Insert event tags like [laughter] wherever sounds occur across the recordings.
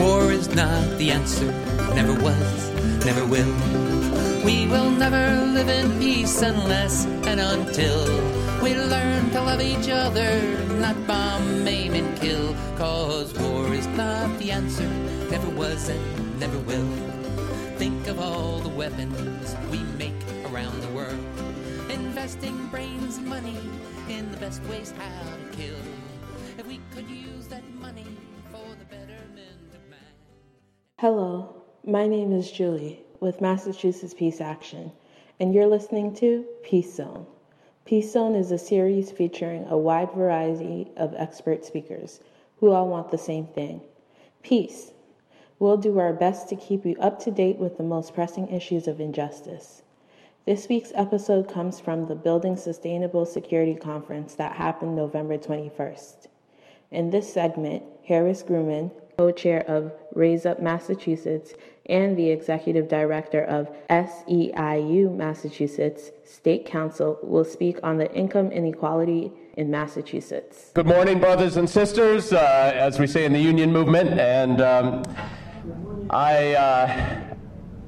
War is not the answer, never was, never will. We will never live in peace unless and until we learn to love each other, not bomb, maim, and kill. Cause war is not the answer, never was and never will. Think of all the weapons we make around the world. Investing brains and money in the best ways how to kill. If we could use that money Hello, my name is Julie with Massachusetts Peace Action, and you're listening to Peace Zone. Peace Zone is a series featuring a wide variety of expert speakers who all want the same thing peace. We'll do our best to keep you up to date with the most pressing issues of injustice. This week's episode comes from the Building Sustainable Security Conference that happened November 21st. In this segment, Harris Gruman, co chair of Raise Up Massachusetts and the executive director of SEIU Massachusetts State Council, will speak on the income inequality in Massachusetts. Good morning, brothers and sisters, uh, as we say in the union movement. And um, I, uh,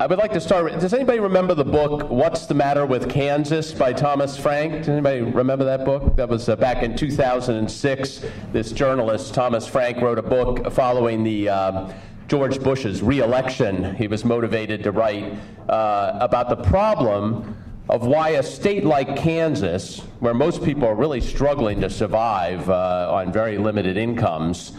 I would like to start. Does anybody remember the book "What's the Matter with Kansas" by Thomas Frank? Does anybody remember that book? That was uh, back in 2006. This journalist Thomas Frank wrote a book following the. Uh, George Bush's reelection, he was motivated to write uh, about the problem of why a state like Kansas, where most people are really struggling to survive uh, on very limited incomes,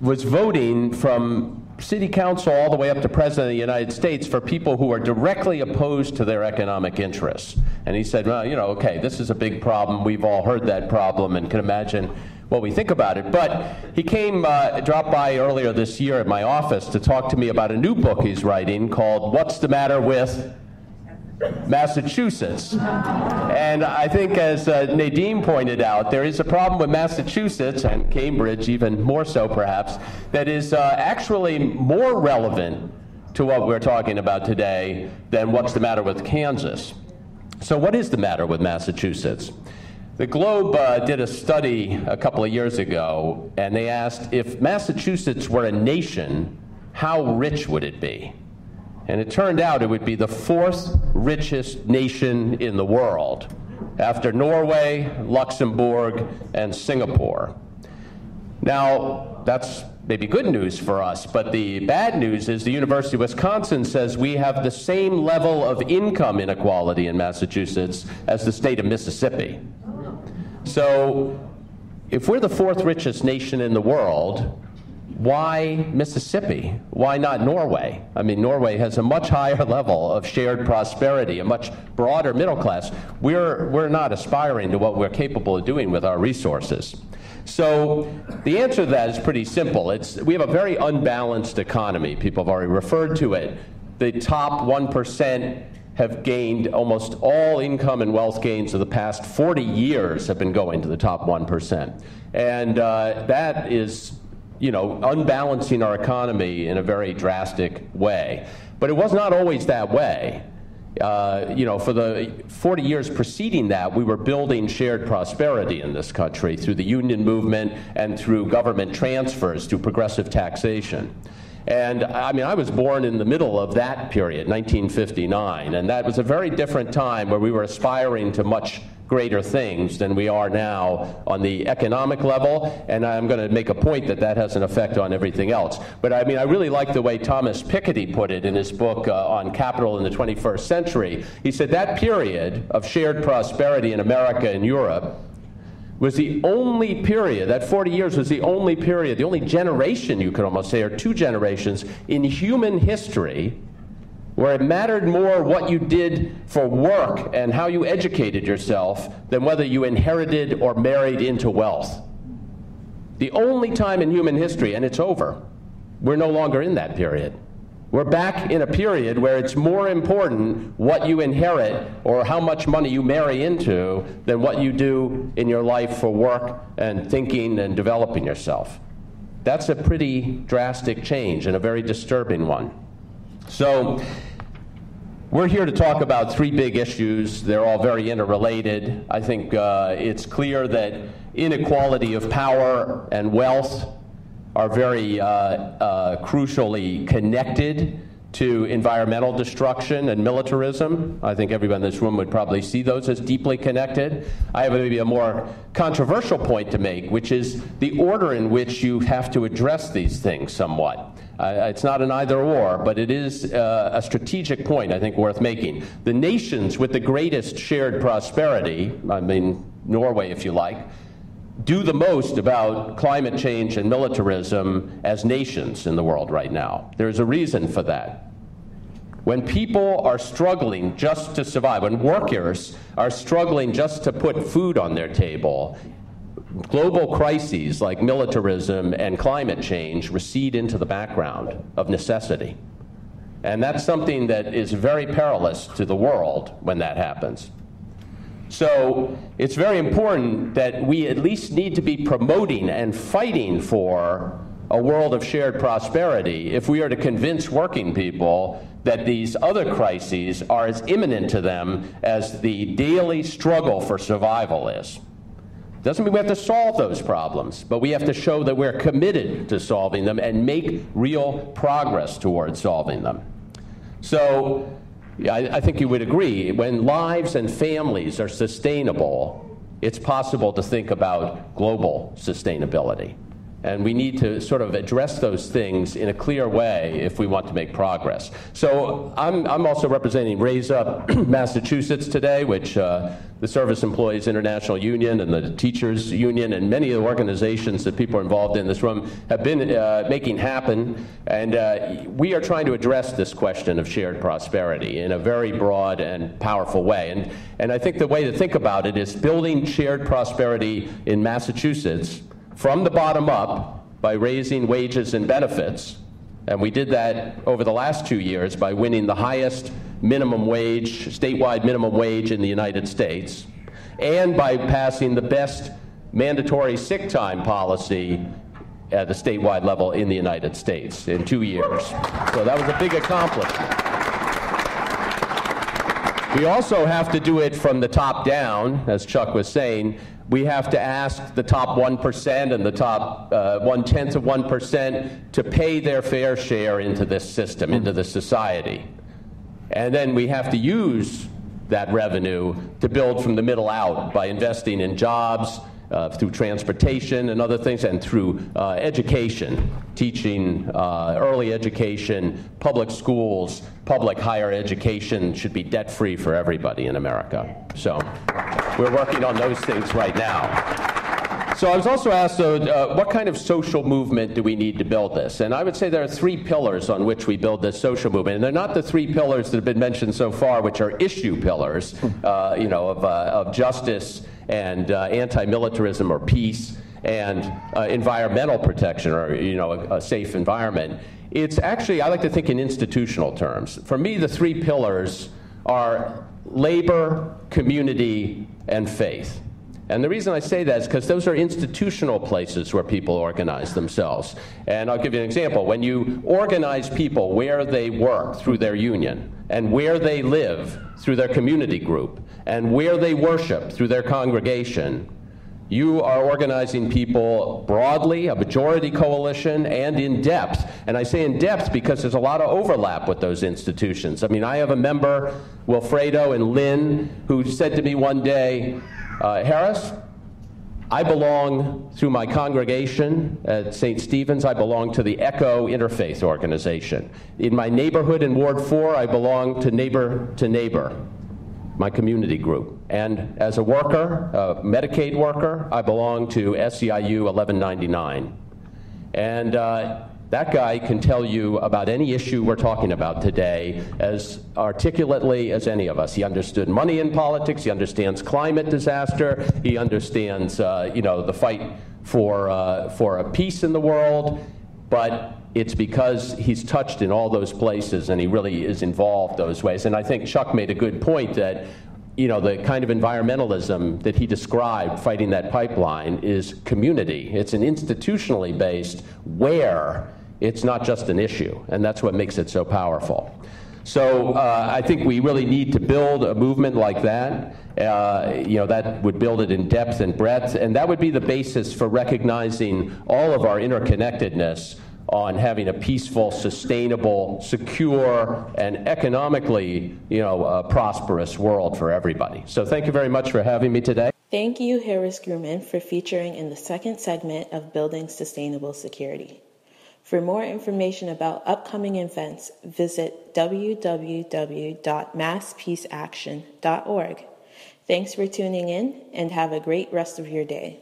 was voting from city council all the way up to president of the United States for people who are directly opposed to their economic interests. And he said, well, you know, okay, this is a big problem. We've all heard that problem and can imagine what we think about it. But he came, uh, dropped by earlier this year at my office to talk to me about a new book he's writing called What's the Matter with Massachusetts. And I think, as uh, Nadine pointed out, there is a problem with Massachusetts and Cambridge, even more so perhaps, that is uh, actually more relevant to what we're talking about today than what's the matter with Kansas. So, what is the matter with Massachusetts? The Globe uh, did a study a couple of years ago, and they asked if Massachusetts were a nation, how rich would it be? And it turned out it would be the fourth richest nation in the world after Norway, Luxembourg, and Singapore. Now, that's maybe good news for us, but the bad news is the University of Wisconsin says we have the same level of income inequality in Massachusetts as the state of Mississippi. So, if we're the fourth richest nation in the world, why Mississippi? Why not Norway? I mean, Norway has a much higher [laughs] level of shared prosperity, a much broader middle class. We're, we're not aspiring to what we're capable of doing with our resources. So the answer to that is pretty simple. It's, we have a very unbalanced economy. People have already referred to it. The top 1% have gained almost all income and wealth gains of the past 40 years have been going to the top 1%. And uh, that is you know, unbalancing our economy in a very drastic way. But it was not always that way. Uh, you know, for the 40 years preceding that, we were building shared prosperity in this country through the union movement and through government transfers, through progressive taxation. And I mean, I was born in the middle of that period, 1959, and that was a very different time where we were aspiring to much greater things than we are now on the economic level, and I'm going to make a point that that has an effect on everything else. But I mean, I really like the way Thomas Piketty put it in his book uh, on capital in the 21st century. He said that period of shared prosperity in America and Europe was the only period, that 40 years was the only period, the only generation, you could almost say, or two generations in human history where it mattered more what you did for work and how you educated yourself than whether you inherited or married into wealth. The only time in human history, and it's over. We're no longer in that period. We're back in a period where it's more important what you inherit or how much money you marry into than what you do in your life for work and thinking and developing yourself. That's a pretty drastic change and a very disturbing one. So, we're here to talk about three big issues. They're all very interrelated. I think uh, it's clear that inequality of power and wealth are very uh, uh, crucially connected to environmental destruction and militarism. I think everyone in this room would probably see those as deeply connected. I have maybe a more controversial point to make, which is the order in which you have to address these things somewhat. Uh, it's not an either or, but it is uh, a strategic point I think worth making. The nations with the greatest shared prosperity, I mean, Norway if you like, do the most about climate change and militarism as nations in the world right now. There's a reason for that. When people are struggling just to survive, when workers are struggling just to put food on their table, global crises like militarism and climate change recede into the background of necessity. And that's something that is very perilous to the world when that happens. So it's very important that we at least need to be promoting and fighting for a world of shared prosperity if we are to convince working people that these other crises are as imminent to them as the daily struggle for survival is. Doesn't mean we have to solve those problems, but we have to show that we're committed to solving them and make real progress towards solving them. So I, I think you would agree, when lives and families are sustainable, it's possible to think about global sustainability. And we need to sort of address those things in a clear way if we want to make progress. So I'm, I'm also representing Raise Up [clears throat] Massachusetts today, which uh, the Service Employees International Union and the Teachers Union and many of the organizations that people are involved in this room have been uh, making happen. And uh, we are trying to address this question of shared prosperity in a very broad and powerful way. And, and I think the way to think about it is building shared prosperity in Massachusetts from the bottom up by raising wages and benefits. And we did that over the last two years by winning the highest minimum wage, statewide minimum wage in the United States, and by passing the best mandatory sick time policy at the statewide level in the United States in two years. So that was a big accomplishment. We also have to do it from the top down, as Chuck was saying, we have to ask the top 1% and the top uh, one tenth of 1% to pay their fair share into this system, into the society. And then we have to use that revenue to build from the middle out by investing in jobs, uh, through transportation and other things, and through uh, education, teaching, uh, early education, public schools, public higher education should be debt free for everybody in America. So we're working on those things right now. So I was also asked, uh, what kind of social movement do we need to build this? And I would say there are three pillars on which we build this social movement. And they're not the three pillars that have been mentioned so far, which are issue pillars, uh, you know, of, uh, of justice and uh, anti-militarism or peace and uh, environmental protection or you know a, a, safe environment. It's actually I like to think in institutional terms. For me, the three pillars are labor, community, and faith. And the reason I say that is because those are institutional places where people organize themselves. And I'll give you an example. When you organize people where they work through their union, and where they live through their community group, and where they worship through their congregation, you are organizing people broadly, a majority coalition, and in depth. And I say in depth because there's a lot of overlap with those institutions. I mean, I have a member, Wilfredo and Lynn, who said to me one day, uh, Harris, I belong through my congregation at St. Stephen's, I belong to the ECHO Interfaith Organization. In my neighborhood in Ward 4, I belong to Neighbor to Neighbor, my community group. And as a worker, a Medicaid worker, I belong to SEIU 1199. And uh, that guy can tell you about any issue we're talking about today as articulately as any of us. He understood money in politics. He understands climate disaster. He understands, uh, you know, the fight for uh, for a peace in the world. But it's because he's touched in all those places and he really is involved those ways. And I think Chuck made a good point that you know, the kind of environmentalism that he described fighting that pipeline is community. It's an institutionally based where it's not just an issue, and that's what makes it so powerful. So uh, I think we really need to build a movement like that. Uh, you know, that would build it in depth and breadth, and that would be the basis for recognizing all of our interconnectedness on having a peaceful, sustainable, secure, and economically, you know, uh, prosperous world for everybody. So thank you very much for having me today. Thank you, Harris Gruman, for featuring in the second segment of Building Sustainable Security. For more information about upcoming events, visit www.masspeaceaction.org. Thanks for tuning in and have a great rest of your day.